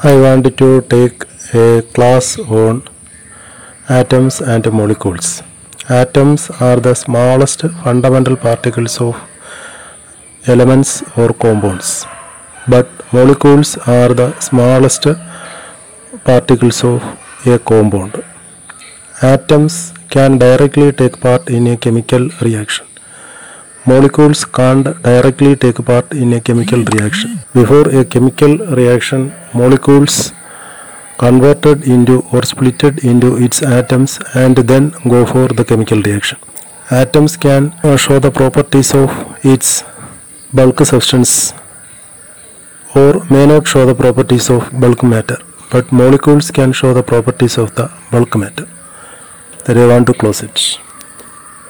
I want to take a class on atoms and molecules atoms are the smallest fundamental particles of elements or compounds but molecules are the smallest particles of a compound atoms can directly take part in a chemical reaction Molecules can't directly take part in a chemical reaction. Before a chemical reaction, molecules converted into or splitted into its atoms and then go for the chemical reaction. Atoms can uh, show the properties of its bulk substance or may not show the properties of bulk matter, but molecules can show the properties of the bulk matter. That I want to close it.